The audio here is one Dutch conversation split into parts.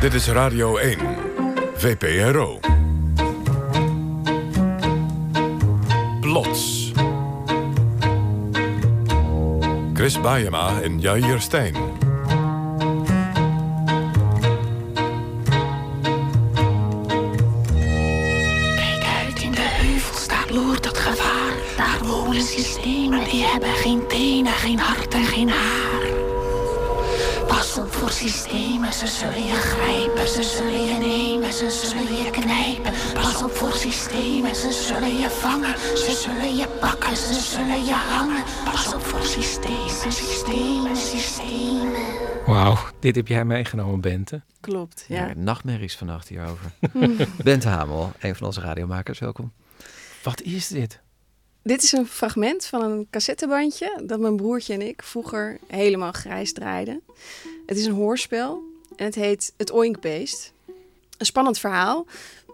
Dit is Radio 1, VPRO. Plots. Chris Baayema en Jair Stijn. Kijk uit, in de heuvels, daar loert het gevaar. Daar wonen systemen, die hebben geen tenen, geen hart en geen haar. Systemen, ze zullen je grijpen, ze zullen je nemen, ze zullen je knijpen. Pas op voor systemen, ze zullen je vangen, ze zullen je pakken, ze zullen je hangen. Pas op voor systemen, systemen, systemen. Wauw, dit heb jij meegenomen, Bente. Klopt, ja. Ja, nachtmerries vannacht hierover. Bente Hamel, een van onze radiomakers, welkom. Wat is dit? Dit is een fragment van een cassettebandje dat mijn broertje en ik vroeger helemaal grijs draaiden. Het is een hoorspel en het heet Het Oinkbeest. Een spannend verhaal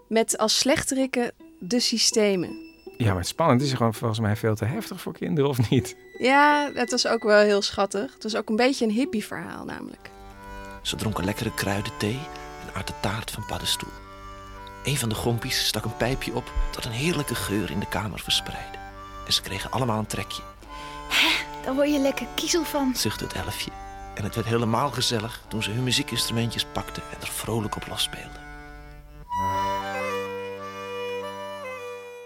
met als slechterikken de systemen. Ja, maar het spannend is gewoon volgens mij veel te heftig voor kinderen, of niet? Ja, het was ook wel heel schattig. Het was ook een beetje een hippie verhaal namelijk. Ze dronken lekkere kruidenthee en aten taart van paddenstoel. Een van de gompies stak een pijpje op dat een heerlijke geur in de kamer verspreidde. En ze kregen allemaal een trekje, Daar word je lekker kiezel van. zuchtte het elfje. En het werd helemaal gezellig toen ze hun muziekinstrumentjes pakten en er vrolijk op losspeelden.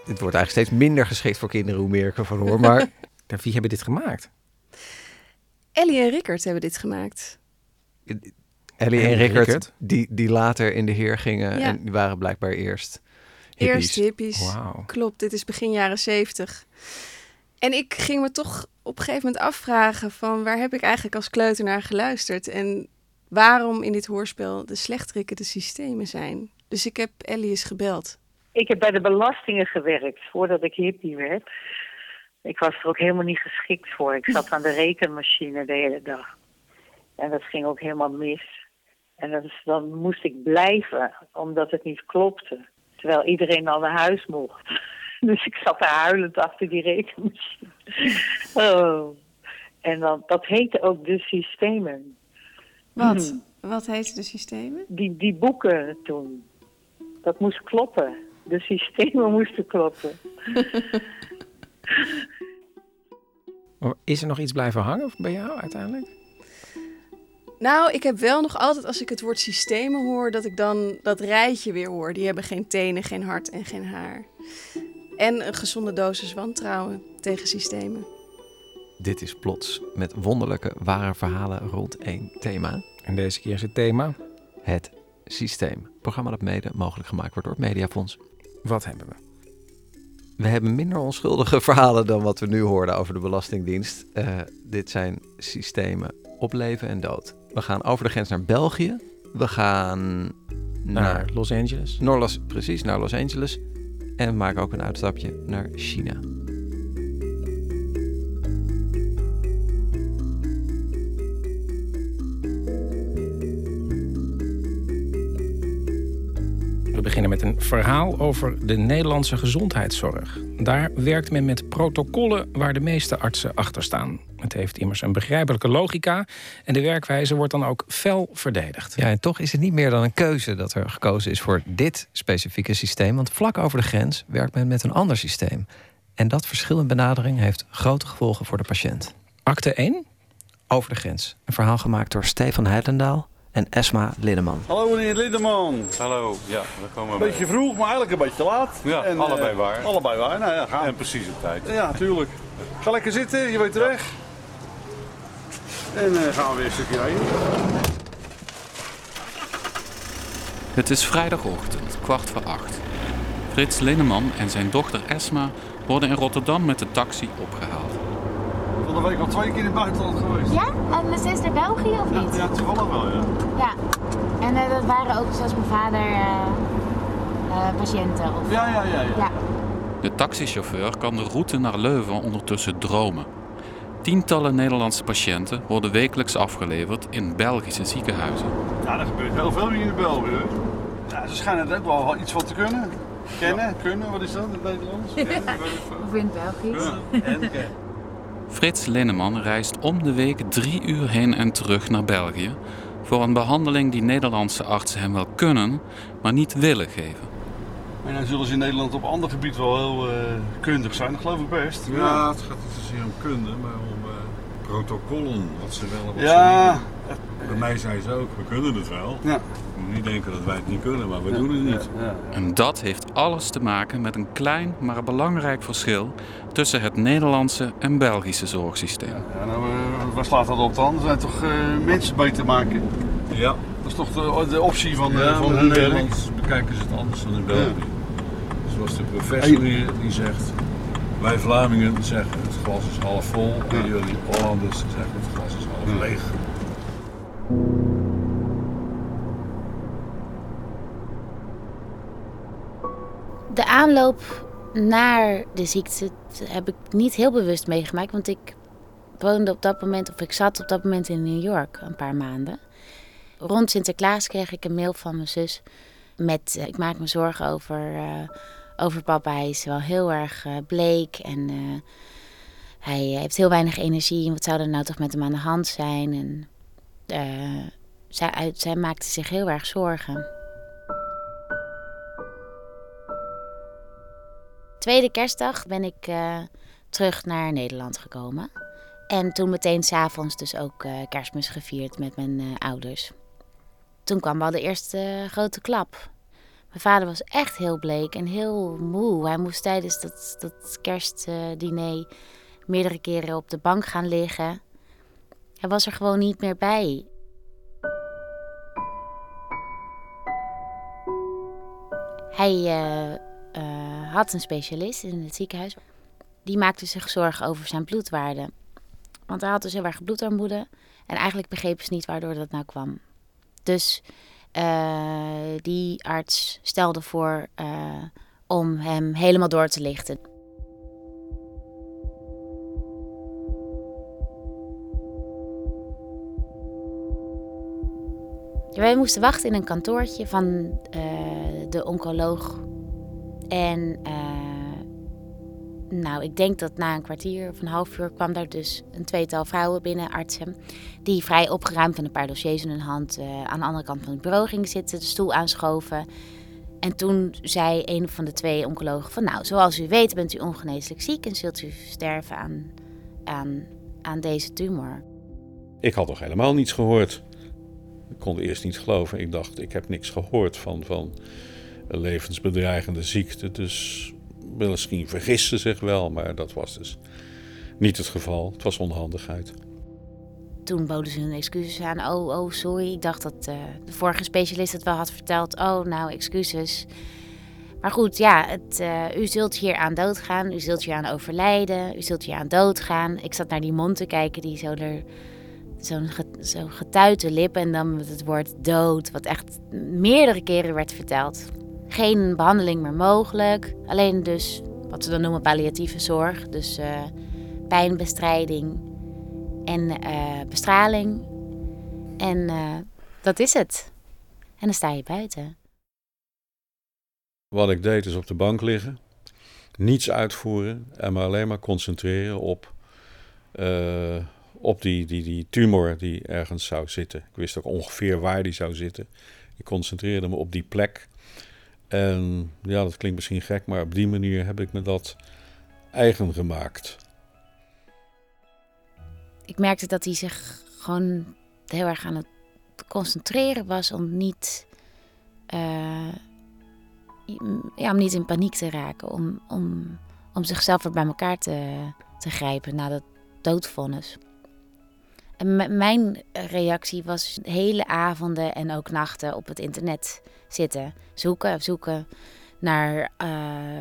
Dit wordt eigenlijk steeds minder geschikt voor kinderen, hoe meer ik ervan hoor. Maar Wie hebben dit gemaakt? Ellie en Rickert hebben dit gemaakt. Ellie en En Rickert, Rickert? Die, die later in de heer gingen Ja. en die waren blijkbaar eerst hippies. Eerst hippies. Wauw. Klopt, dit is begin jaren zeventig. En ik ging me toch op een gegeven moment afvragen van waar heb ik eigenlijk als kleuter naar geluisterd en waarom in dit hoorspel de slechterikken de systemen zijn. Dus ik heb Ellie eens gebeld. Ik heb bij de belastingen gewerkt voordat ik hippie werd. Ik was er ook helemaal niet geschikt voor. Ik zat aan de rekenmachine de hele dag. En dat ging ook helemaal mis. En dat is, dan moest ik blijven, omdat het niet klopte. Terwijl iedereen al naar huis mocht. Dus ik zat daar huilend achter die rekenmachine. Oh. En dan, dat heette ook de systemen. Wat? Wat heet de systemen? Die, die boeken toen. Dat moest kloppen. De systemen moesten kloppen. Maar Is er nog iets blijven hangen bij jou uiteindelijk? Nou, ik heb wel nog altijd als ik het woord systemen hoor, dat ik dan dat rijtje weer hoor. Die hebben geen tenen, geen hart en geen haar. En een gezonde dosis wantrouwen tegen systemen. Dit is Plots, met wonderlijke, ware verhalen rond één thema. En deze keer is het thema. Het systeem. Programma dat mede mogelijk gemaakt wordt door het Mediafonds. Wat hebben we? We hebben minder onschuldige verhalen dan wat we nu hoorden over de Belastingdienst. Eh, dit zijn systemen op leven en dood. We gaan over de grens naar België. We gaan Naar naar, Los Angeles. naar Los, precies, naar Los Angeles. En we maken ook een uitstapje naar China. We beginnen met een verhaal over de Nederlandse gezondheidszorg. Daar werkt men met protocollen waar de meeste artsen achter staan. Het heeft immers een begrijpelijke logica en de werkwijze wordt dan ook fel verdedigd. Ja, en toch is het niet meer dan een keuze dat er gekozen is voor dit specifieke systeem. Want vlak over de grens werkt men met een ander systeem. En dat verschil in benadering heeft grote gevolgen voor de patiënt. Akte 1? Over de grens. Een verhaal gemaakt door Stefan Heidendaal en Esma Linneman. Hallo meneer Lindeman. Hallo, ja, daar komen Een we beetje vroeg, maar eigenlijk een beetje te laat. Ja, En, allebei eh, waar. Allebei waar, nou ja, gaan. En precies op tijd. Ja, tuurlijk. Ga lekker zitten, je weet de weg. En eh, gaan we weer een stukje rijden. Het is vrijdagochtend, kwart voor acht. Frits Linneman en zijn dochter Esma worden in Rotterdam met de taxi opgehaald. Van de week al twee keer in het buitenland geweest. Ja? En mijn zus naar België of niet? ja, toevallig wel, ja. Ja. En eh, dat waren ook zoals mijn vader eh, eh, patiënten? Of... Ja, ja, ja, ja. Ja. De taxichauffeur kan de route naar Leuven ondertussen dromen. Tientallen Nederlandse patiënten worden wekelijks afgeleverd in Belgische ziekenhuizen. Ja, er gebeurt heel veel hier in België. hoor. Ja, ze schijnen er ook wel iets van te kunnen. Kennen, kunnen, wat is dat in het Nederlands? Kennen. Of in het Belgisch? Ja, en kennen. Frits Linneman reist om de week drie uur heen en terug naar België, voor een behandeling die Nederlandse artsen hem wel kunnen, maar niet willen geven. En dan zullen ze in Nederland op ander gebied wel heel uh, kundig zijn, dat geloof ik best. Ja, het gaat niet zozeer om kunde, maar om uh, protocollen, wat ze wel en wat ja, ze niet Bij mij zei ze ook, we kunnen het wel. Ja. Je moet niet denken dat wij het niet kunnen, maar we ja, doen het niet. Ja, en dat heeft alles te maken met een klein, maar belangrijk verschil tussen het Nederlandse en Belgische zorgsysteem. Ja, nou, uh, waar slaat dat op dan? Er zijn toch mensen beter maken? Ja. Dat is toch de, de optie van, ja, van in Nederland bekijken ze het anders dan in België. Zoals de professor hier die zegt, wij Vlamingen zeggen glas is half vol en jullie Hollanders zeggen het glas is half leeg. De aanloop naar de ziekte heb ik niet heel bewust meegemaakt, want ik woonde op dat moment, of ik zat op dat moment in New York een paar maanden. Rond Sinterklaas kreeg ik een mail van mijn zus met: uh, Ik maak me zorgen over, uh, over papa. Hij is wel heel erg uh, bleek en hij heeft heel weinig energie. En wat zou er nou toch met hem aan de hand zijn? En zij, zij maakte zich heel erg zorgen. Tweede kerstdag ben ik terug naar Nederland gekomen. En toen meteen s'avonds dus ook kerstmis gevierd met mijn ouders toen kwam wel de eerste grote klap. Mijn vader was echt heel bleek en heel moe. Hij moest tijdens dat, dat kerstdiner meerdere keren op de bank gaan liggen. Hij was er gewoon niet meer bij. Hij uh, uh, had een specialist in het ziekenhuis. Die maakte zich zorgen over zijn bloedwaarde. Want hij had dus heel erg bloedarmoede. En eigenlijk begrepen ze niet waardoor dat nou kwam. Dus uh, die arts stelde voor om hem helemaal door te lichten. Wij moesten wachten in een kantoortje van uh, de oncoloog. En nou, ik denk dat na een kwartier of een half uur kwam daar dus een tweetal vrouwen binnen, artsen, die vrij opgeruimd en een paar dossiers in hun hand uh, aan de andere kant van het bureau gingen zitten, de stoel aanschoven. En toen zei een van de twee oncologen van, nou, zoals u weet bent u ongeneeslijk ziek en zult u sterven aan, aan, aan deze tumor. Ik had nog helemaal niets gehoord. Kon eerst niet geloven. Ik dacht, ik heb niks gehoord van, van een levensbedreigende ziekte. Dus misschien vergiste zich wel, maar dat was dus niet het geval. Het was onhandigheid. Toen boden ze hun excuses aan. Oh, oh, sorry. Ik dacht dat uh, de vorige specialist het wel had verteld. Oh, nou, excuses. Maar goed, ja, het, uh, u zult hier aan doodgaan. U zult hier aan overlijden. U zult hier aan doodgaan. Ik zat naar die mond te kijken die zo er zo'n zo getuite lip en dan met het woord dood, wat echt meerdere keren werd verteld. Geen behandeling meer mogelijk, alleen dus wat ze dan noemen palliatieve zorg, dus uh, pijnbestrijding en uh, bestraling. En uh, dat is het. En dan sta je buiten. Wat ik deed is op de bank liggen, niets uitvoeren en me alleen maar concentreren op op die, die, die tumor die ergens zou zitten. Ik wist ook ongeveer waar die zou zitten. Ik concentreerde me op die plek. En ja, dat klinkt misschien gek, maar op die manier heb ik me dat eigen gemaakt. Ik merkte dat hij zich gewoon heel erg aan het concentreren was om niet, uh, ja, om niet in paniek te raken. Om, om, om zichzelf weer bij elkaar te, te grijpen na dat doodvonnis. En mijn reactie was hele avonden en ook nachten op het internet zitten. Zoeken, zoeken naar, uh,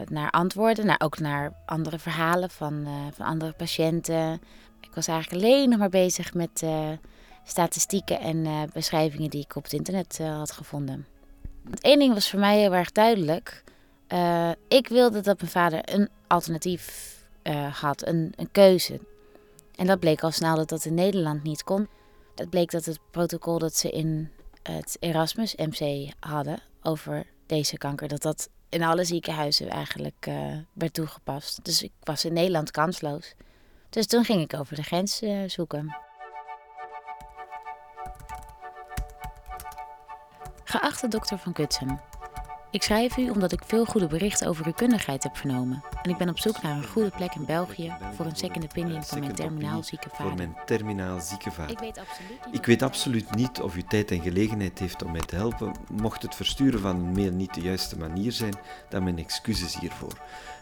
naar antwoorden, naar, ook naar andere verhalen van, uh, van andere patiënten. Ik was eigenlijk alleen nog maar bezig met uh, statistieken en beschrijvingen die ik op het internet had gevonden. Want één ding was voor mij heel erg duidelijk. ik wilde dat mijn vader een alternatief had, een, een keuze. En dat bleek al snel dat dat in Nederland niet kon. Het bleek dat het protocol dat ze in het Erasmus MC hadden over deze kanker, dat dat in alle ziekenhuizen eigenlijk uh, werd toegepast. Dus ik was in Nederland kansloos. Dus toen ging ik over de grens uh, zoeken. Geachte dokter Van Kutsem, ik schrijf u omdat ik veel goede berichten over uw kundigheid heb vernomen. En ik ben op zoek naar een goede plek in België voor een second opinion van mijn terminaal zieke Voor vader. mijn terminaal zieke vader. Ik weet absoluut niet Ik weet absoluut niet of u tijd en gelegenheid heeft om mij te helpen. Mocht het versturen van een mail niet de juiste manier zijn, dan mijn excuses hiervoor.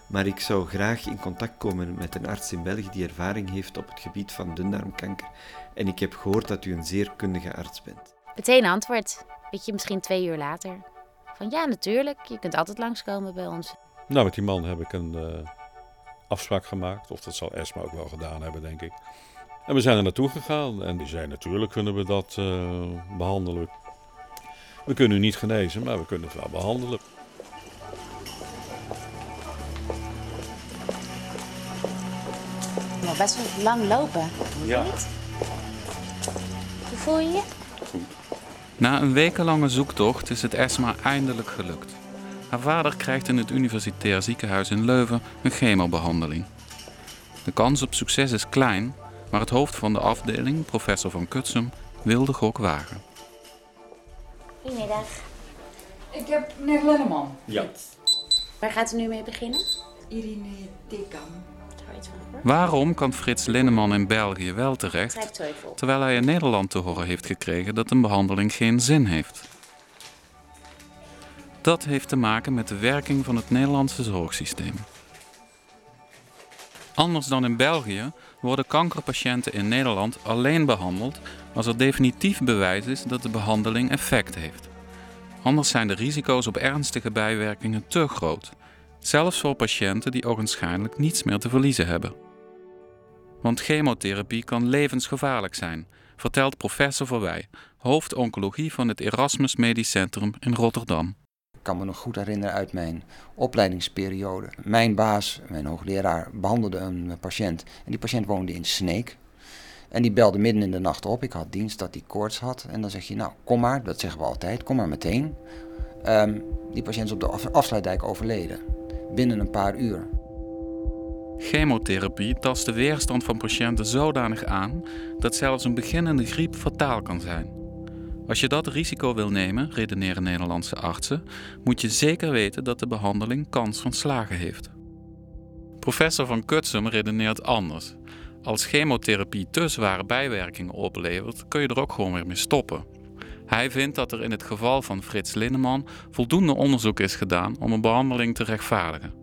Maar ik zou graag in contact komen met een arts in België die ervaring heeft op het gebied van dundarmkanker. En ik heb gehoord dat u een zeer kundige arts bent. Meteen antwoord. Weet je, misschien twee uur later. Van ja, natuurlijk. Je kunt altijd langskomen bij ons. Nou, met die man heb ik een eh, afspraak gemaakt. Of dat zal Esma ook wel gedaan hebben, denk ik. En we zijn er naartoe gegaan. En die zei, natuurlijk kunnen we dat eh, behandelen. We kunnen u niet genezen, maar we kunnen het wel behandelen. Nog best wel lang lopen. Ja. Hoe voel je je? Na een wekenlange zoektocht is het Esma eindelijk gelukt. Haar vader krijgt in het Universitair Ziekenhuis in Leuven een chemobehandeling. De kans op succes is klein, maar het hoofd van de afdeling, professor Van Kutsum, wil de gok wagen. Goedemiddag. Ik heb meneer Lenneman. Ja. Waar gaat u nu mee beginnen? Irine Dekam. Waarom kan Frits Linneman in België wel terecht, terwijl hij in Nederland te horen heeft gekregen dat een behandeling geen zin heeft? Dat heeft te maken met de werking van het Nederlandse zorgsysteem. Anders dan in België worden kankerpatiënten in Nederland alleen behandeld als er definitief bewijs is dat de behandeling effect heeft. Anders zijn de risico's op ernstige bijwerkingen te groot, zelfs voor patiënten die ogenschijnlijk niets meer te verliezen hebben. Want chemotherapie kan levensgevaarlijk zijn, vertelt professor Verwij, hoofd oncologie van het Erasmus Medisch Centrum in Rotterdam. Ik kan me nog goed herinneren uit mijn opleidingsperiode. Mijn baas, mijn hoogleraar, behandelde een patiënt. En die patiënt woonde in Sneek. En die belde midden in de nacht op. Ik had dienst dat hij koorts had. En dan zeg je, nou, kom maar. Dat zeggen we altijd. Kom maar meteen. Ehm, die patiënt is op de af- afsluitdijk overleden. Binnen een paar uur. Chemotherapie tast de weerstand van patiënten zodanig aan dat zelfs een beginnende griep fataal kan zijn. Als je dat risico wil nemen, redeneren Nederlandse artsen, moet je zeker weten dat de behandeling kans van slagen heeft. Professor van Kutsum redeneert anders. Als chemotherapie te zware bijwerkingen oplevert, kun je er ook gewoon weer mee stoppen. Hij vindt dat er in het geval van Frits Linneman voldoende onderzoek is gedaan om een behandeling te rechtvaardigen.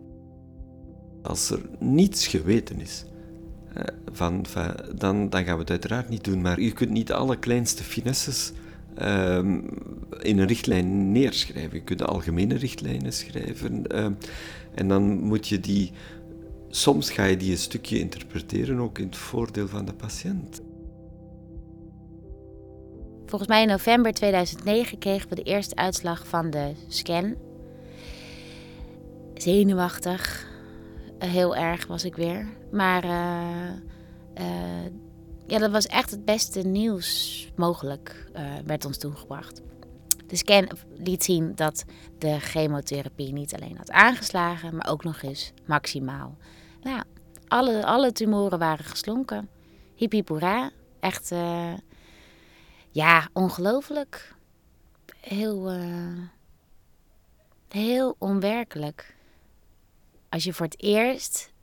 Als er niets geweten is, eh, van, dan, dan gaan we het uiteraard niet doen. Maar je kunt niet alle kleinste finesses ehm, in een richtlijn neerschrijven. Je kunt algemene richtlijnen schrijven. ehm, en dan moet je die... Soms ga je die een stukje interpreteren, ook in het voordeel van de patiënt. Volgens mij in november 2009 kregen we de eerste uitslag van de scan. Zenuwachtig. Heel erg was ik weer. Maar eh, eh, ja, dat was echt het beste nieuws mogelijk, eh, werd ons toegebracht. De scan liet zien dat de chemotherapie niet alleen had aangeslagen, maar ook nog eens maximaal. Nou, alle, alle tumoren waren geslonken. Hoera. Echt, ja, ongelooflijk. Heel, eh, heel onwerkelijk. Als je voor het eerst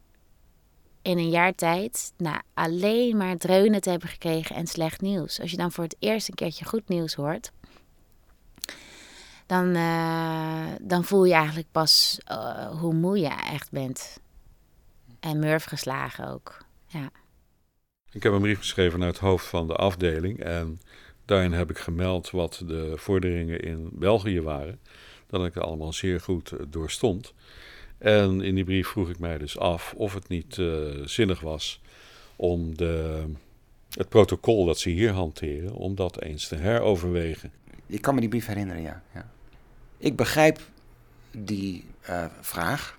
in een jaar tijd nou, alleen maar dreunen te hebben gekregen en slecht nieuws. Als je dan voor het eerst een keertje goed nieuws hoort, dan, eh, dan voel je eigenlijk pas eh, hoe moe je echt bent. En murf geslagen ook. Ja. Ik heb een brief geschreven naar het hoofd van de afdeling. En daarin heb ik gemeld wat de vorderingen in België waren. Dat ik het allemaal zeer goed doorstond. En in die brief vroeg ik mij dus af of het niet eh, zinnig was om de, het protocol dat ze hier hanteren, om dat eens te heroverwegen. Ik kan me die brief herinneren, ja. ja. Ik begrijp die eh, vraag.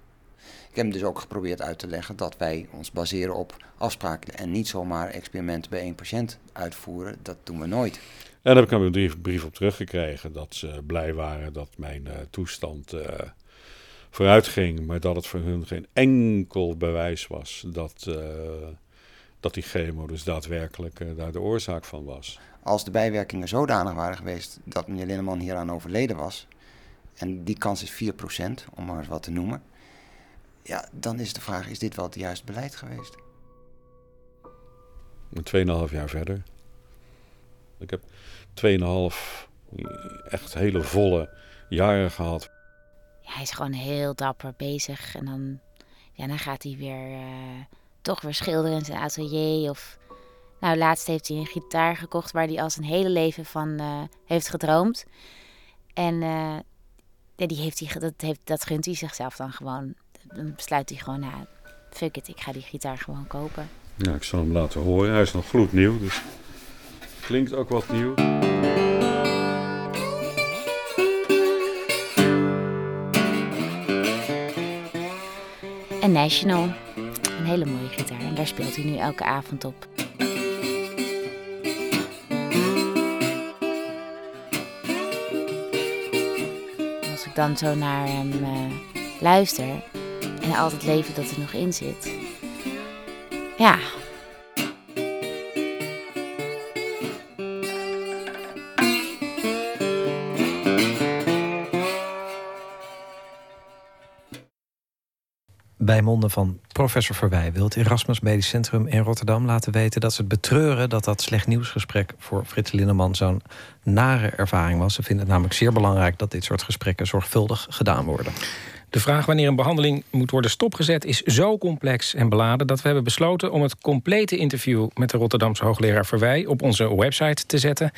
Ik heb hem dus ook geprobeerd uit te leggen dat wij ons baseren op afspraken en niet zomaar experimenten bij één patiënt uitvoeren. Dat doen we nooit. En daar heb ik dan een brief, brief op teruggekregen dat ze blij waren dat mijn eh, toestand eh, vooruit ging, maar dat het voor hun geen enkel bewijs was dat, eh, dat die chemo dus daadwerkelijk daar de oorzaak van was. Als de bijwerkingen zodanig waren geweest dat meneer Linneman hieraan overleden was, en die kans is 4%, om maar eens wat te noemen, ja, dan is de vraag: is dit wel het juiste beleid geweest? Tweeënhalf jaar verder. Ik heb 2,5 echt hele volle jaren gehad. Ja, hij is gewoon heel dapper bezig. En dan, ja, dan gaat hij weer uh, toch weer schilderen in zijn atelier. Of, nou, laatst heeft hij een gitaar gekocht waar hij al zijn hele leven van uh, heeft gedroomd. En uh, ja, die heeft hij, dat, heeft, dat gunt hij zichzelf dan gewoon. Dan besluit hij gewoon, nou, fuck it, ik ga die gitaar gewoon kopen. Ja, ik zal hem laten horen. Hij is nog gloednieuw, dus klinkt ook wat nieuw. En National, een hele mooie gitaar. En daar speelt hij nu elke avond op. Als ik dan zo naar hem uh, luister en al het leven dat er nog in zit, ja, bij monden van professor Verwij wil het Erasmus Medisch Centrum in Rotterdam laten weten dat ze het betreuren dat dat slecht nieuwsgesprek voor Frits Linneman zo'n nare ervaring was. Ze vinden het namelijk zeer belangrijk dat dit soort gesprekken zorgvuldig gedaan worden. De vraag wanneer een behandeling moet worden stopgezet is zo complex en beladen dat we hebben besloten om het complete interview met de Rotterdamse hoogleraar Verwij op onze website te zetten.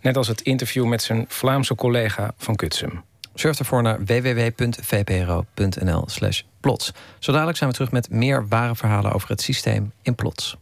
Net als het interview met zijn Vlaamse collega van Kutsum. Surf ervoor naar www.vpro.nl slash plots. Zo dadelijk zijn we terug met meer ware verhalen over het systeem in plots.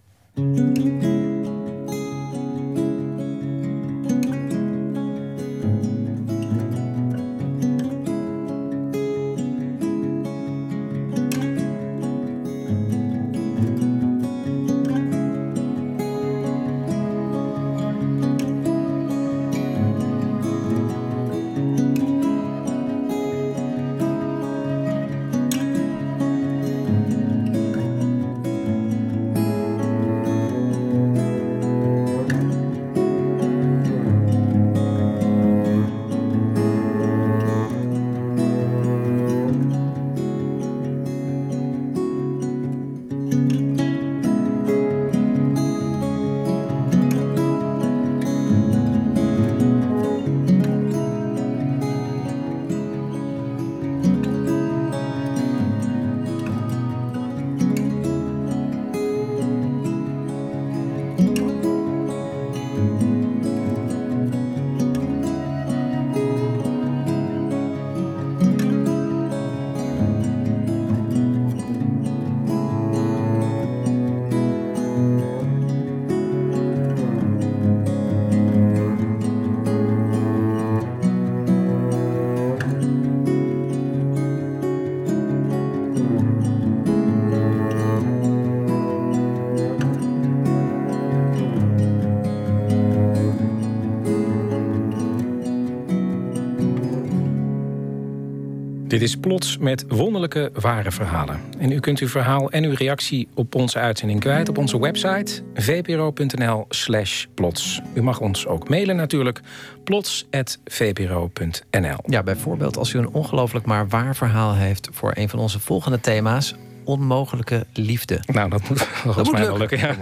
Dit is Plots met wonderlijke ware verhalen. En u kunt uw verhaal en uw reactie op onze uitzending kwijt op onze website vpro.nl slash plots. U mag ons ook mailen natuurlijk, plots.vpro.nl. Ja, bijvoorbeeld als u een ongelooflijk maar waar verhaal heeft... voor een van onze volgende thema's, onmogelijke liefde. Nou, dat moet volgens mij wel lukken. Ja.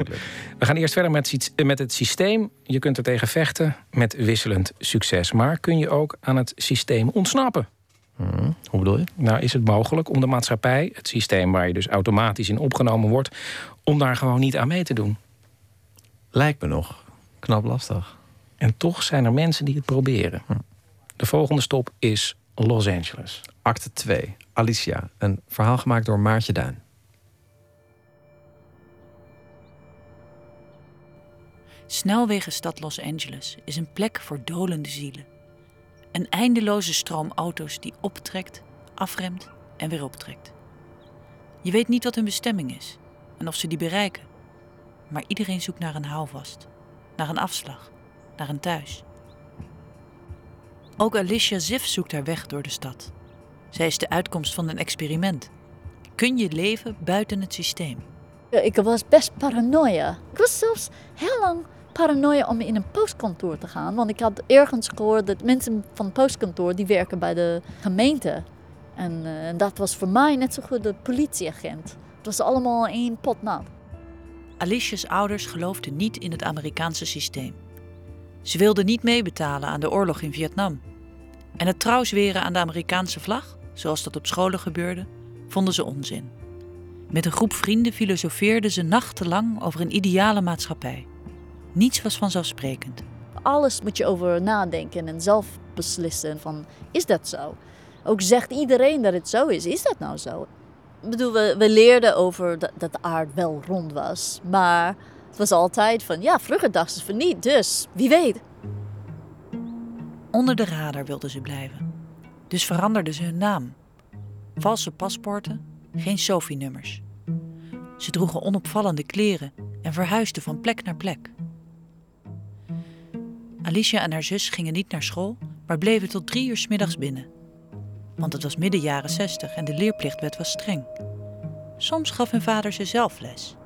We gaan eerst verder met, met het systeem. Je kunt er tegen vechten met wisselend succes. Maar kun je ook aan het systeem ontsnappen? Hmm, hoe bedoel je? Nou, is het mogelijk om de maatschappij, het systeem waar je dus automatisch in opgenomen wordt, om daar gewoon niet aan mee te doen? Lijkt me nog knap lastig. En toch zijn er mensen die het proberen. Hm. De volgende stop is Los Angeles. Acte 2, Alicia. Een verhaal gemaakt door Maartje Duin. Snelwegenstad Los Angeles is een plek voor dolende zielen. Een eindeloze stroom auto's die optrekt, afremt en weer optrekt. Je weet niet wat hun bestemming is en of ze die bereiken. Maar iedereen zoekt naar een houvast, naar een afslag, naar een thuis. Ook Alicia Ziff zoekt haar weg door de stad. Zij is de uitkomst van een experiment. Kun je leven buiten het systeem? Ik was best paranoia. Ik was zelfs heel lang paranoia om in een postkantoor te gaan. Want ik had ergens gehoord dat mensen van het postkantoor die werken bij de gemeente. En uh, dat was voor mij net zo goed de politieagent. Het was allemaal één pot nat. Alicia's ouders geloofden niet in het Amerikaanse systeem. Ze wilden niet meebetalen aan de oorlog in Vietnam. En het trouw zweren aan de Amerikaanse vlag, zoals dat op scholen gebeurde, vonden ze onzin. Met een groep vrienden filosofeerden ze nachtenlang over een ideale maatschappij. Niets was vanzelfsprekend. Alles moet je over nadenken en zelf beslissen van is dat zo? Ook zegt iedereen dat het zo is. Is dat nou zo? Ik bedoel, we, we leerden over dat, dat de aarde wel rond was. Maar het was altijd van ja, vroeger dachten ze van niet, dus wie weet. Onder de radar wilden ze blijven. Dus veranderden ze hun naam. Valse paspoorten, geen Sophie-nummers. Ze droegen onopvallende kleren en verhuisden van plek naar plek. Alicia en haar zus gingen niet naar school, maar bleven tot drie uur s middags binnen. Want het was midden jaren zestig en de leerplichtwet was streng. Soms gaf hun vader ze zelf les.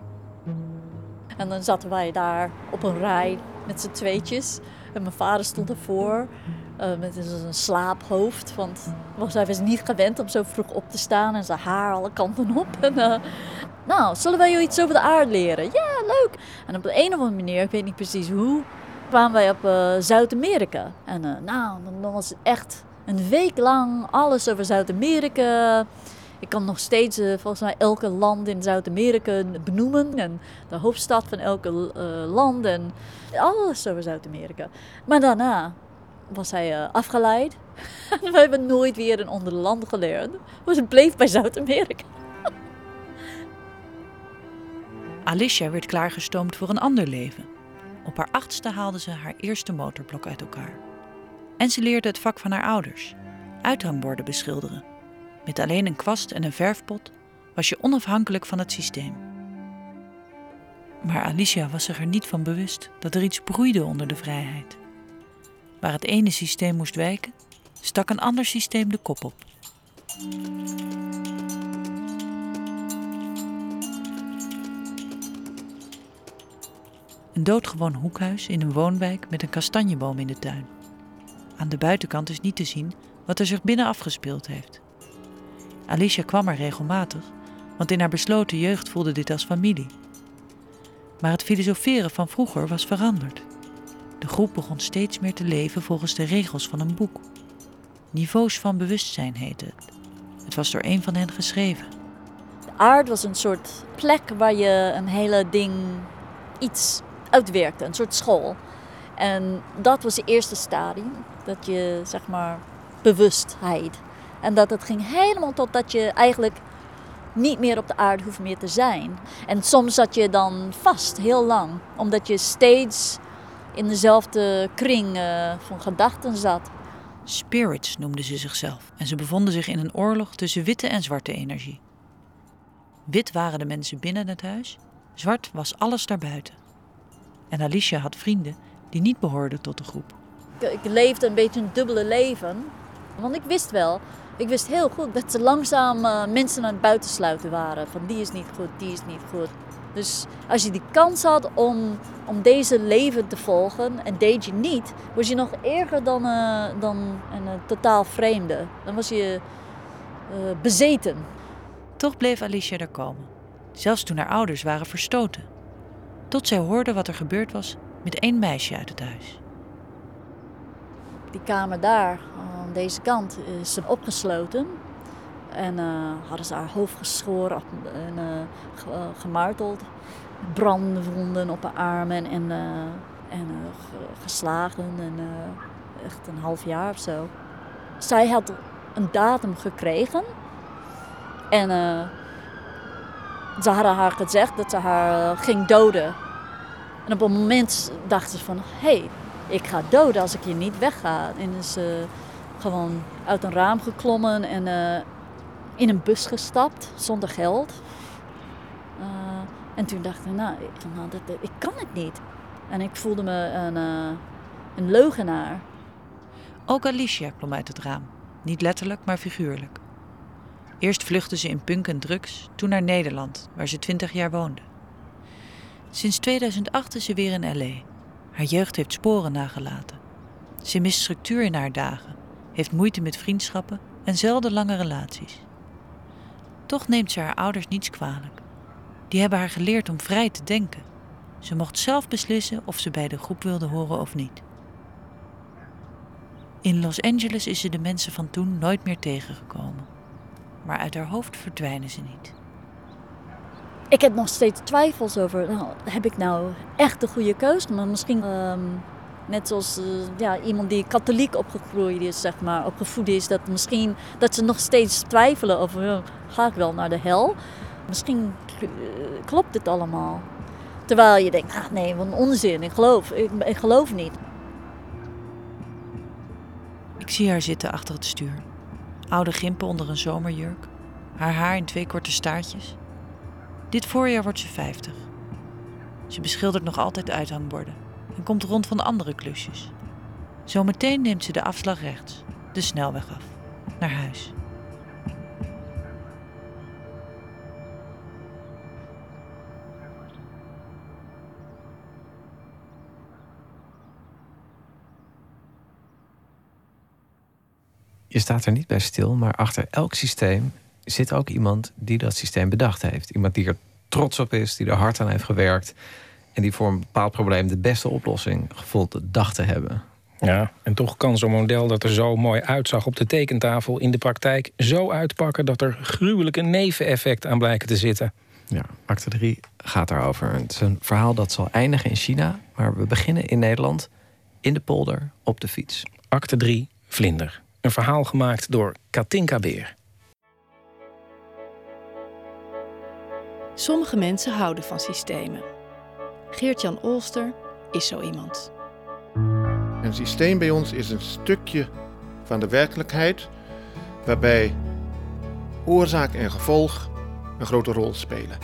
En dan zaten wij daar op een rij met z'n tweetjes. En mijn vader stond ervoor uh, met een slaaphoofd. Want hij was niet gewend om zo vroeg op te staan en zijn haar alle kanten op. En, uh, nou, zullen wij jou iets over de aarde leren? Ja, leuk. En op de een of andere manier, ik weet niet precies hoe, kwamen wij op uh, Zuid-Amerika. En nou, dan was het echt een week lang alles over Zuid-Amerika. Ik kan nog steeds volgens mij elke land in Zuid-Amerika benoemen. En de hoofdstad van elke land. En alles over Zuid-Amerika. Maar daarna was hij uh, afgeleid. we hebben nooit weer een onder de land geleerd. Dus het bleef bij Zuid-Amerika. Alicia werd klaargestoomd voor een ander leven. Op haar achtste haalde ze haar eerste motorblok uit elkaar. En ze leerde het vak van haar ouders: uithangborden beschilderen. Met alleen een kwast en een verfpot was je onafhankelijk van het systeem. Maar Alicia was zich er niet van bewust dat er iets broeide onder de vrijheid. Waar het ene systeem moest wijken, stak een ander systeem de kop op. Een doodgewoon hoekhuis in een woonwijk met een kastanjeboom in de tuin. Aan de buitenkant is niet te zien wat er zich binnen afgespeeld heeft. Alicia kwam er regelmatig, want in haar besloten jeugd voelde dit als familie. Maar het filosoferen van vroeger was veranderd. De groep begon steeds meer te leven volgens de regels van een boek. Niveaus van bewustzijn heette het. Het was door een van hen geschreven. De aarde was een soort plek waar je een hele ding iets uitwerkte, een soort school. En dat was het eerste stadium, dat je zeg maar bewustheid. En dat het ging helemaal totdat je eigenlijk niet meer op de aarde hoeft meer te zijn. En soms zat je dan vast, heel lang, omdat je steeds in dezelfde kring uh, van gedachten zat. Spirits noemden ze zichzelf en ze bevonden zich in een oorlog tussen witte en zwarte energie. Wit waren de mensen binnen het huis, zwart was alles daarbuiten. En Alicia had vrienden die niet behoorden tot de groep. Ik, ik leefde een beetje een dubbele leven, want ik wist wel, ik wist heel goed dat ze langzaam uh, mensen aan het buitensluiten waren. Van die is niet goed, die is niet goed. Dus als je die kans had om, om deze leven te volgen en deed je niet, was je nog erger dan, uh, dan een uh, totaal vreemde. Dan was je bezeten. Toch bleef Alicia er komen, zelfs toen haar ouders waren verstoten. Tot zij hoorde wat er gebeurd was met één meisje uit het huis. Die kamer daar, aan deze kant, is opgesloten. En uh, hadden ze haar hoofd geschoren en uh, gemarteld. Brandwonden op haar armen en, uh, en geslagen. En, echt een half jaar of zo. Zij had een datum gekregen. En ze hadden haar gezegd dat ze haar ging doden. En op een moment dachten ze van... Hé, hey, ik ga doden als ik hier niet wegga. En is gewoon uit een raam geklommen en in een bus gestapt zonder geld. Uh, en toen dacht ik, nou, ik, nou ik kan het niet. En ik voelde me een, uh, een leugenaar. Ook Alicia klom uit het raam. Niet letterlijk, maar figuurlijk. Eerst vluchtte ze in punk en drugs, toen naar Nederland, waar ze twintig jaar woonde. Sinds 2008 is ze weer in LA. Haar jeugd heeft sporen nagelaten. Ze mist structuur in haar dagen, heeft moeite met vriendschappen en zelden lange relaties. Toch neemt ze haar ouders niets kwalijk. Die hebben haar geleerd om vrij te denken. Ze mocht zelf beslissen of ze bij de groep wilde horen of niet. In Los Angeles is ze de mensen van toen nooit meer tegengekomen. Maar uit haar hoofd verdwijnen ze niet. Ik heb nog steeds twijfels over, nou, heb ik nou echt de goede keus? Maar misschien ehm, net zoals eh, ja, iemand die katholiek opgegroeid is, zeg maar, opgevoed is, dat misschien dat ze nog steeds twijfelen over, eh, ga ik wel naar de hel? Misschien eh, klopt dit allemaal. Terwijl je denkt, ah, nee, wat een onzin, ik geloof, ik, ik geloof niet. Ik zie haar zitten achter het stuur. Oude gimpen onder een zomerjurk. Haar haar in twee korte staartjes. Dit voorjaar wordt ze 50. Ze beschildert nog altijd uithangborden en komt rond van andere klusjes. Zometeen neemt ze de afslag rechts, de snelweg af, naar huis. Je staat er niet bij stil, maar achter elk systeem zit ook iemand die dat systeem bedacht heeft. Iemand die er trots op is, die er hard aan heeft gewerkt. En die voor een bepaald probleem de beste oplossing gevonden dacht te hebben. Ja, en toch kan zo'n model dat er zo mooi uitzag op de tekentafel in de praktijk zo uitpakken dat er gruwelijke neveneffecten aan blijken te zitten. Ja, acte 3 gaat daarover. Het is een verhaal dat zal eindigen in China, maar we beginnen in Nederland, in de polder, op de fiets. Acte 3, Vlinder. Een verhaal gemaakt door Katinka Beer. Sommige mensen houden van systemen. Geert-Jan Olster is zo iemand. Een systeem bij ons is een stukje van de werkelijkheid waarbij oorzaak en gevolg een grote rol spelen.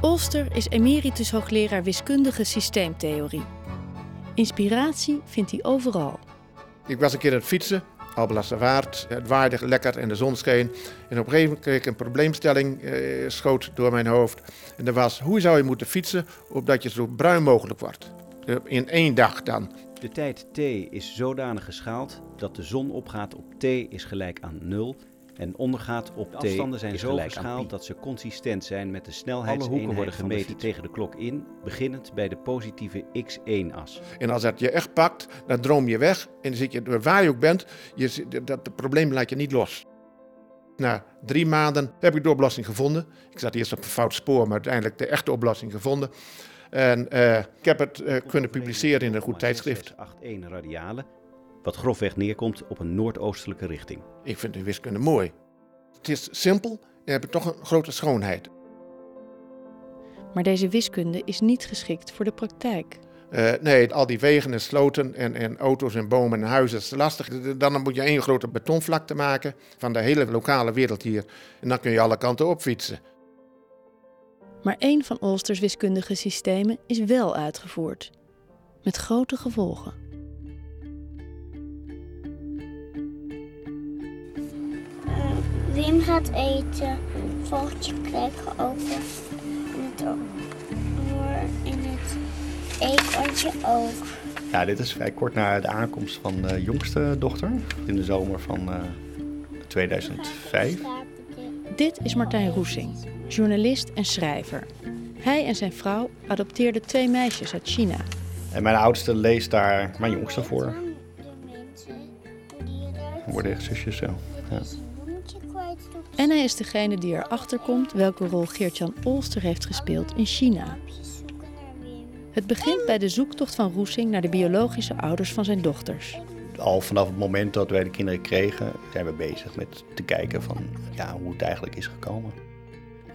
Olster is emeritus hoogleraar wiskundige systeemtheorie. Inspiratie vindt hij overal. Ik was een keer aan het fietsen, Albelasterwaard. Het waaide lekker en de zon scheen. En op een gegeven moment kreeg ik een probleemstelling, eh, schoot door mijn hoofd. En dat was, hoe zou je moeten fietsen opdat je zo bruin mogelijk wordt? Eh, In één dag dan. De tijd t is zodanig geschaald dat de zon opgaat op t is gelijk aan 0 en ondergaat op t. De afstanden zijn zo geschaald dat ze consistent zijn met de Alle snelheidseenheid hoeken worden gemeten de tegen de klok in, beginnend bij de positieve x1-as. En als dat je echt pakt, dan droom je weg. En dan zit je, waar je ook bent, je, dat het probleem laat je niet los. Na drie maanden heb ik de oplossing gevonden. Ik zat eerst op een fout spoor, maar uiteindelijk de echte oplossing gevonden. En eh, ik heb het eh, kunnen publiceren in een goed tijdschrift. 81 radialen, wat grofweg neerkomt op een noordoostelijke richting. Ik vind de wiskunde mooi. Het is simpel en heb toch een grote schoonheid. Maar deze wiskunde is niet geschikt voor de praktijk. Eh, nee, al die wegen en sloten en, en auto's en bomen en huizen is lastig. Dan moet je één grote betonvlakte maken van de hele lokale wereld hier. En dan kun je alle kanten op fietsen. Maar één van Olsters wiskundige systemen is wel uitgevoerd. Met grote gevolgen. Wim gaat eten. Vogeltje krijgen open. In het oor. In het eekhoorntje ook. Ja, dit is vrij kort na de aankomst van de jongste dochter. In de zomer van eh, 2005. Dit is Martijn Roesing, journalist en schrijver. Hij en zijn vrouw adopteerden twee meisjes uit China. En mijn oudste leest daar mijn jongste voor. We worden echt zusjes zo. Ja. En hij is degene die erachter komt welke rol Geert-Jan Olster heeft gespeeld in China. Het begint bij de zoektocht van Roesing naar de biologische ouders van zijn dochters. Al vanaf het moment dat wij de kinderen kregen, zijn we bezig met te kijken van ja, hoe het eigenlijk is gekomen.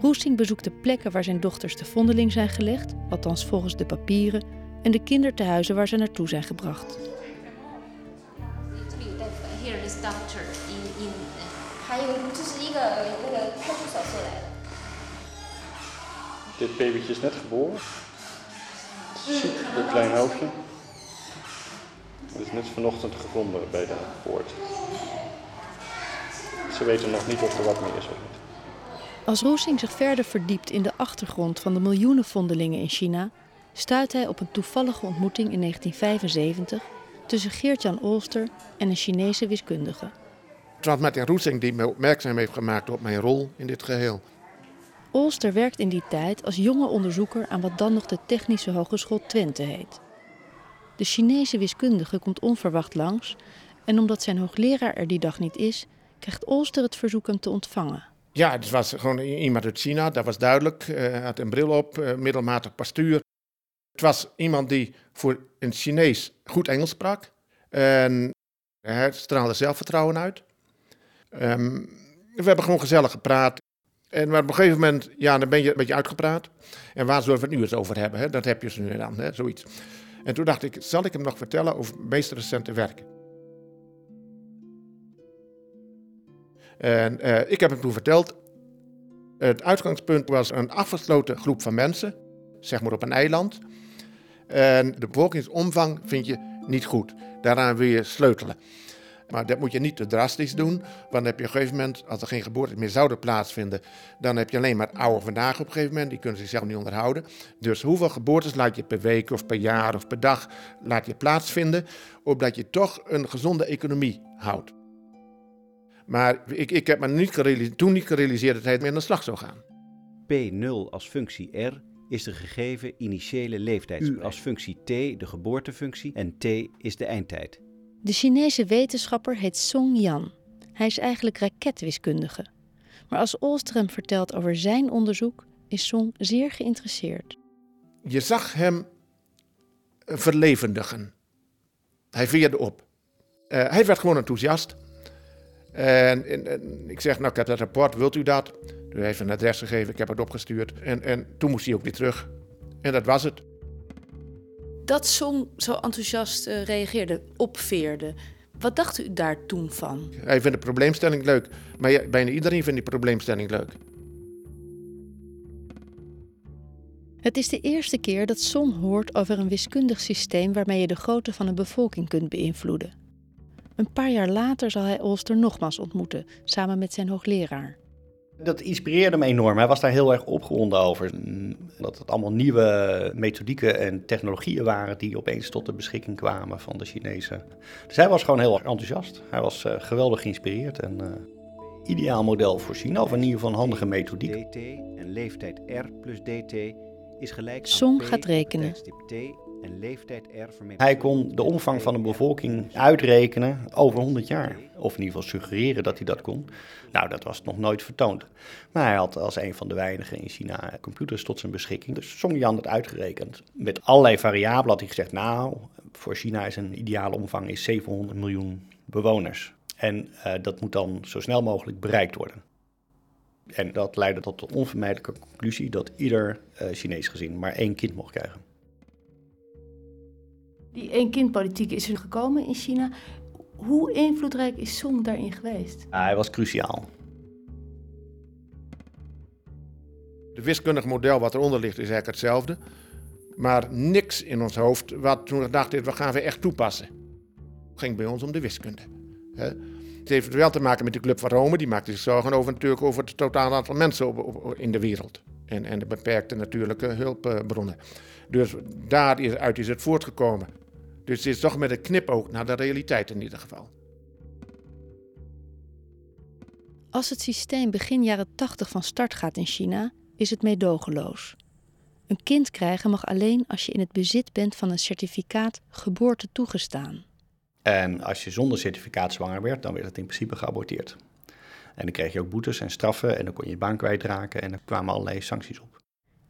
Roesing bezoekt de plekken waar zijn dochters te vondeling zijn gelegd, althans volgens de papieren, en de kindertehuizen waar ze naartoe zijn gebracht. Here is doctor in in，还有这是一个那个派出所过来的。 Dit babytje is net geboren. Ziek, een klein hoofdje. Het is net vanochtend gevonden bij de poort. Ze weten nog niet of er wat meer is of niet. Als Roesing zich verder verdiept in de achtergrond van de miljoenen vondelingen in China, stuit hij op een toevallige ontmoeting in 1975 tussen Geert-Jan Olster en een Chinese wiskundige. Het was Martin Roesing die me opmerkzaam heeft gemaakt op mijn rol in dit geheel. Olster werkt in die tijd als jonge onderzoeker aan wat dan nog de Technische Hogeschool Twente heet. De Chinese wiskundige komt onverwacht langs en omdat zijn hoogleraar er die dag niet is, krijgt Olster het verzoek hem te ontvangen. Ja, het was gewoon iemand uit China, dat was duidelijk. Hij had een bril op, uh, middelmatig postuur. Het was iemand die voor een Chinees goed Engels sprak. En hij straalde zelfvertrouwen uit. Um, we hebben gewoon gezellig gepraat. En maar op een gegeven moment, ja, dan ben je een beetje uitgepraat. En waar zullen we het nu eens over hebben? Hè? Dat heb je ze nu dan, hè? zoiets. En toen dacht ik, zal ik hem nog vertellen over mijn meest recente werk? En uh, ik heb hem toen verteld. Het uitgangspunt was een afgesloten groep van mensen, zeg maar op een eiland. En de bevolkingsomvang vind je niet goed. Daaraan wil je sleutelen. Maar dat moet je niet te drastisch doen, want dan heb je op een gegeven moment, als er geen geboorte meer zouden plaatsvinden, dan heb je alleen maar oude vandaag op een gegeven moment, die kunnen zichzelf niet onderhouden. Dus hoeveel geboortes laat je per week of per jaar of per dag laat je plaatsvinden, opdat je toch een gezonde economie houdt. Maar ik, ik heb me niet toen niet gerealiseerd dat hij mee aan de slag zou gaan. P0 als functie R is de gegeven initiële leeftijdsbereik. U als functie T de geboortefunctie en T is de eindtijd. De Chinese wetenschapper heet Song Yan. Hij is eigenlijk raketwiskundige. Maar als Olström vertelt over zijn onderzoek, is Song zeer geïnteresseerd. Je zag hem verlevendigen. Hij veerde op. Uh, hij werd gewoon enthousiast. En, en, ik zeg, nou, ik heb dat rapport, wilt u dat? Hij heeft een adres gegeven, ik heb het opgestuurd. En, en toen moest hij ook weer terug. En dat was het. Dat Song zo enthousiast uh, reageerde, opveerde. Wat dacht u daar toen van? Hij vindt de probleemstelling leuk. Maar ja, bijna iedereen vindt die probleemstelling leuk. Het is de eerste keer dat Song hoort over een wiskundig systeem waarmee je de grootte van een bevolking kunt beïnvloeden. Een paar jaar later zal hij Olster nogmaals ontmoeten, samen met zijn hoogleraar. Dat inspireerde me enorm. Hij was daar heel erg opgewonden over. Dat het allemaal nieuwe methodieken en technologieën waren die opeens tot de beschikking kwamen van de Chinezen. Dus hij was gewoon heel erg enthousiast. Hij was uh, geweldig geïnspireerd en uh, ideaal model voor China, of in ieder geval een handige methodiek. dt en leeftijd R plus dt is gelijk Song aan gaat rekenen. Hij kon de omvang van een bevolking uitrekenen over 100 jaar. Of in ieder geval suggereren dat hij dat kon. Nou, dat was nog nooit vertoond. Maar hij had als een van de weinigen in China computers tot zijn beschikking. Dus Song Yan had uitgerekend. Met allerlei variabelen had hij gezegd, nou, voor China is een ideale omvang is 700 miljoen bewoners. En uh, dat moet dan zo snel mogelijk bereikt worden. En dat leidde tot de onvermijdelijke conclusie dat ieder uh, Chinees gezin maar één kind mocht krijgen. Die één-kind-politiek is er gekomen in China. Hoe invloedrijk is Song daarin geweest? Ja, hij was cruciaal. Het wiskundig model wat eronder ligt is eigenlijk hetzelfde. Maar niks in ons hoofd wat toen we dachten, we gaan we echt toepassen. Het ging bij ons om de wiskunde. Het heeft wel te maken met de Club van Rome. Die maakte zich zorgen over, natuurlijk over het totaal aantal mensen op, op, in de wereld. En, en de beperkte natuurlijke hulpbronnen. Dus daaruit is het voortgekomen. Dus het is toch met een knipoog naar de realiteit in ieder geval. Als het systeem begin jaren 80 van start gaat in China, is het meedogenloos. Een kind krijgen mag alleen als je in het bezit bent van een certificaat geboorte toegestaan. En als je zonder certificaat zwanger werd, dan werd het in principe geaborteerd. En dan kreeg je ook boetes en straffen en dan kon je je baan kwijtraken en er kwamen allerlei sancties op.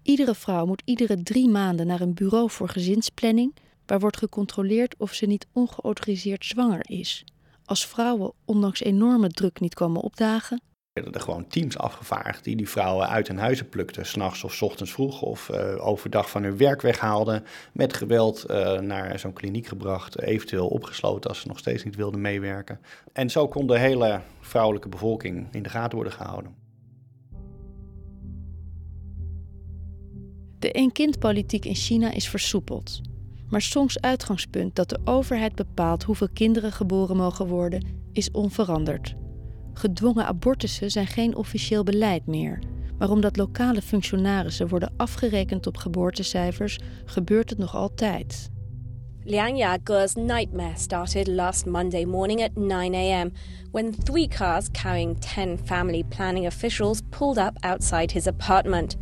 Iedere vrouw moet iedere drie maanden naar een bureau voor gezinsplanning waar wordt gecontroleerd of ze niet ongeautoriseerd zwanger is. Als vrouwen ondanks enorme druk niet komen opdagen. Er werden er gewoon teams afgevaardigd die die vrouwen uit hun huizen plukten, s'nachts of s ochtends vroeg, of uh, overdag van hun werk weghaalden, met geweld uh, naar zo'n kliniek gebracht, eventueel opgesloten als ze nog steeds niet wilden meewerken. En zo kon de hele vrouwelijke bevolking in de gaten worden gehouden. De één-kind-politiek in China is versoepeld. Maar Songs uitgangspunt dat de overheid bepaalt hoeveel kinderen geboren mogen worden, is onveranderd. Gedwongen abortussen zijn geen officieel beleid meer, Maar omdat lokale functionarissen worden afgerekend op geboortecijfers, gebeurt het nog altijd. Liang Yage's nightmare started last Monday morning at 9 a.m. when three cars carrying 10 family planning officials pulled up outside his apartment.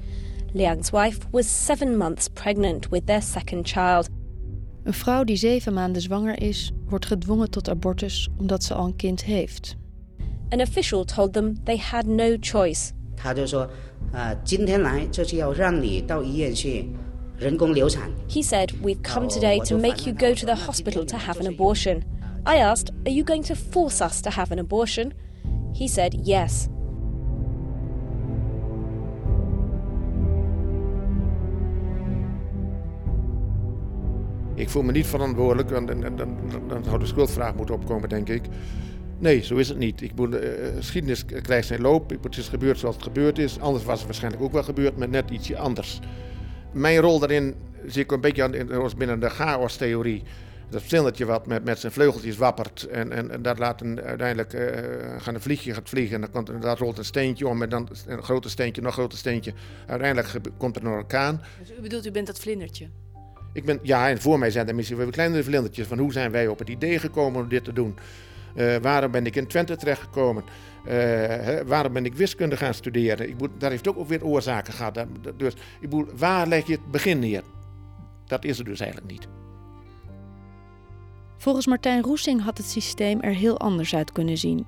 Liang's wife was seven months pregnant with their second child. Een vrouw die zeven maanden zwanger is, wordt gedwongen tot abortus omdat ze al een kind heeft. An official told them they had no choice. 他就说，啊、今天来就是要让你到医院去人工流产。 He said, We've come today to make you go to the hospital to have an abortion. I asked, Are you going to force us to have an abortion? He said, Yes. Ik voel me niet verantwoordelijk, want dan, dan, dan, dan zou de schuldvraag moeten opkomen, denk ik. Nee, zo is het niet. Ik moet, eh, geschiedenis krijgt zijn loop. Het is gebeurd zoals het gebeurd is. Anders was het waarschijnlijk ook wel gebeurd, maar net ietsje anders. Mijn rol daarin zie ik een beetje binnen de chaos-theorie. Dat vlindertje wat met, met zijn vleugeltjes wappert. En, en, dat laat een, uiteindelijk eh, gaan een vliegje gaat vliegen. En dan komt, rolt een steentje om. En dan een groter steentje, nog een groter steentje. Uiteindelijk komt er een orkaan. Dus u bedoelt, u bent dat vlindertje? Ik ben, ja, en voor mij zijn er misschien wel kleinere vlindertjes. Van hoe zijn wij op het idee gekomen om dit te doen? Eh, waarom ben ik in Twente terechtgekomen? Hè, waarom ben ik wiskunde gaan studeren? Ik moet, daar heeft ook weer oorzaken gehad. Dus moet, waar leg je het begin neer? Dat is er dus eigenlijk niet. Volgens Martijn Roesing had het systeem er heel anders uit kunnen zien.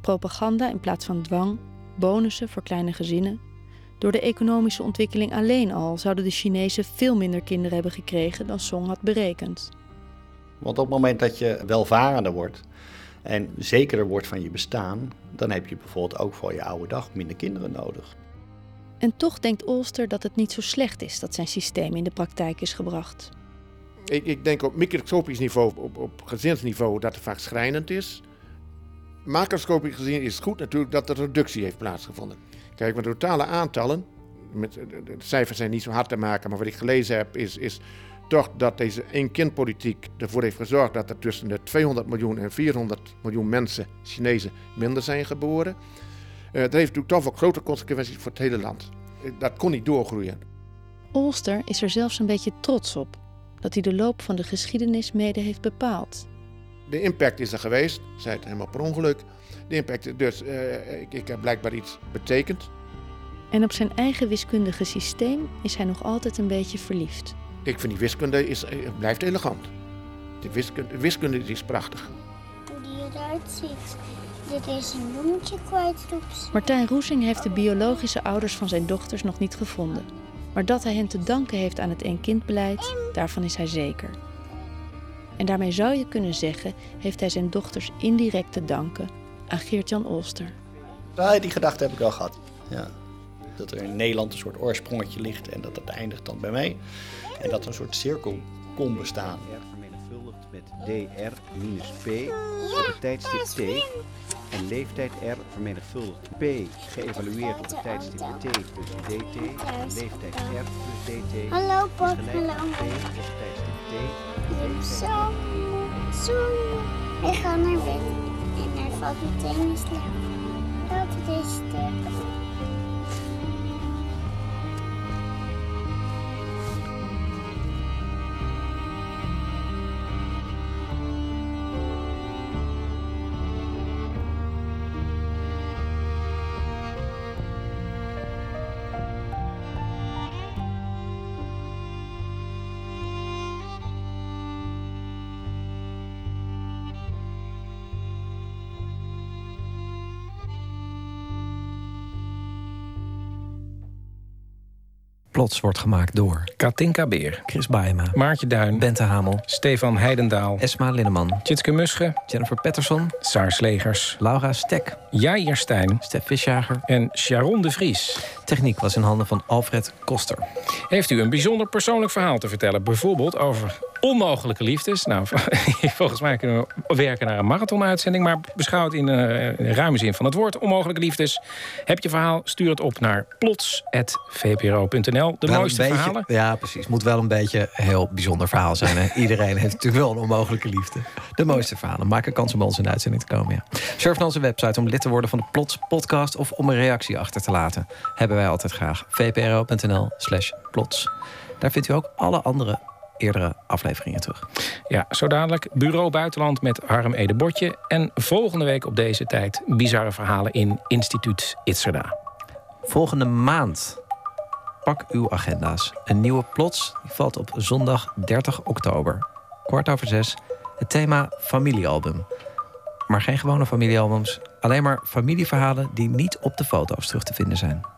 Propaganda in plaats van dwang, bonussen voor kleine gezinnen. Door de economische ontwikkeling alleen al zouden de Chinezen veel minder kinderen hebben gekregen dan Song had berekend. Want op het moment dat je welvarender wordt en zekerder wordt van je bestaan, dan heb je bijvoorbeeld ook voor je oude dag minder kinderen nodig. En toch denkt Olster dat het niet zo slecht is dat zijn systeem in de praktijk is gebracht. Ik, ik denk op microscopisch niveau, op, op gezinsniveau, dat het vaak schrijnend is. Macroscopisch gezien is het goed natuurlijk dat er reductie heeft plaatsgevonden. Kijk, met de totale aantallen, met, de, de cijfers zijn niet zo hard te maken, maar wat ik gelezen heb is, is toch dat deze één-kindpolitiek ervoor heeft gezorgd dat er tussen de 200 miljoen en 400 miljoen mensen, Chinezen, minder zijn geboren. Eh, dat heeft natuurlijk toch wel grote consequenties voor het hele land. Eh, Dat kon niet doorgroeien. Olster is er zelfs een beetje trots op dat hij de loop van de geschiedenis mede heeft bepaald. De impact is er geweest, zei het helemaal per ongeluk. De impact, dus eh, ik, ik heb blijkbaar iets betekend. En op zijn eigen wiskundige systeem is hij nog altijd een beetje verliefd. Ik vind die wiskunde is, eh, blijft elegant. De wiskunde, wiskunde is prachtig. Hoe die eruit ziet. Dit is een bloemetje kwijt, Roeps. Martijn Roesing heeft de biologische ouders van zijn dochters nog niet gevonden. Maar dat hij hen te danken heeft aan het één-kindbeleid, daarvan is hij zeker. En daarmee zou je kunnen zeggen, heeft hij zijn dochters indirect te danken aan Geert-Jan Olster. Ja, die gedachte heb ik wel gehad. Ja. Dat er in Nederland een soort oorsprongetje ligt en dat het eindigt dan bij mij. En dat er een soort cirkel kon bestaan. R vermenigvuldigd met dr minus p op het tijdstip t. En leeftijd r vermenigvuldigd p geëvalueerd op het tijdstip t plus dt. En leeftijd r plus dt Hallo, aan hallo. p op het tijdstip t. Ik heb zo. Ik ga naar bed en hij valt meteen in slaap. Plots wordt gemaakt door Katinka Beer, Chris Baema, Maartje Duin, Bente Hamel, Stefan Heidendaal, Esma Linneman, Tjitske Musche, Jennifer Patterson, Saar Slegers, Laura Stek, Jair Stijn Stef Visjager. en Sharon de Vries. Techniek was in handen van Alfred Koster. Heeft u een bijzonder persoonlijk verhaal te vertellen? Bijvoorbeeld over onmogelijke liefdes? Nou, volgens mij kunnen we werken naar een marathonuitzending... maar beschouw het in eh, een ruime zin van het woord. Onmogelijke liefdes. Heb je verhaal? Stuur het op naar plots.vpro.nl. De Wel mooiste beetje- verhalen? Ja, precies. Moet wel een beetje een heel bijzonder verhaal zijn. Hè? Iedereen heeft natuurlijk wel een onmogelijke liefde. De mooiste verhalen. Maak een kans om bij ons in de uitzending te komen. Ja. Surf naar onze website om lid te worden van de Plots podcast... of om een reactie achter te laten. Hebben wij altijd graag. vpro.nl slash plots. Daar vindt u ook alle andere eerdere afleveringen terug. Ja, zo dadelijk Bureau Buitenland met Harm Ede Botje. En volgende week op deze tijd bizarre verhalen in Instituut Itzerda. Volgende maand pak uw agenda's. Een nieuwe plots valt op zondag 30 oktober. Kwart over zes. Het thema familiealbum. Maar geen gewone familiealbums. Alleen maar familieverhalen die niet op de foto's terug te vinden zijn.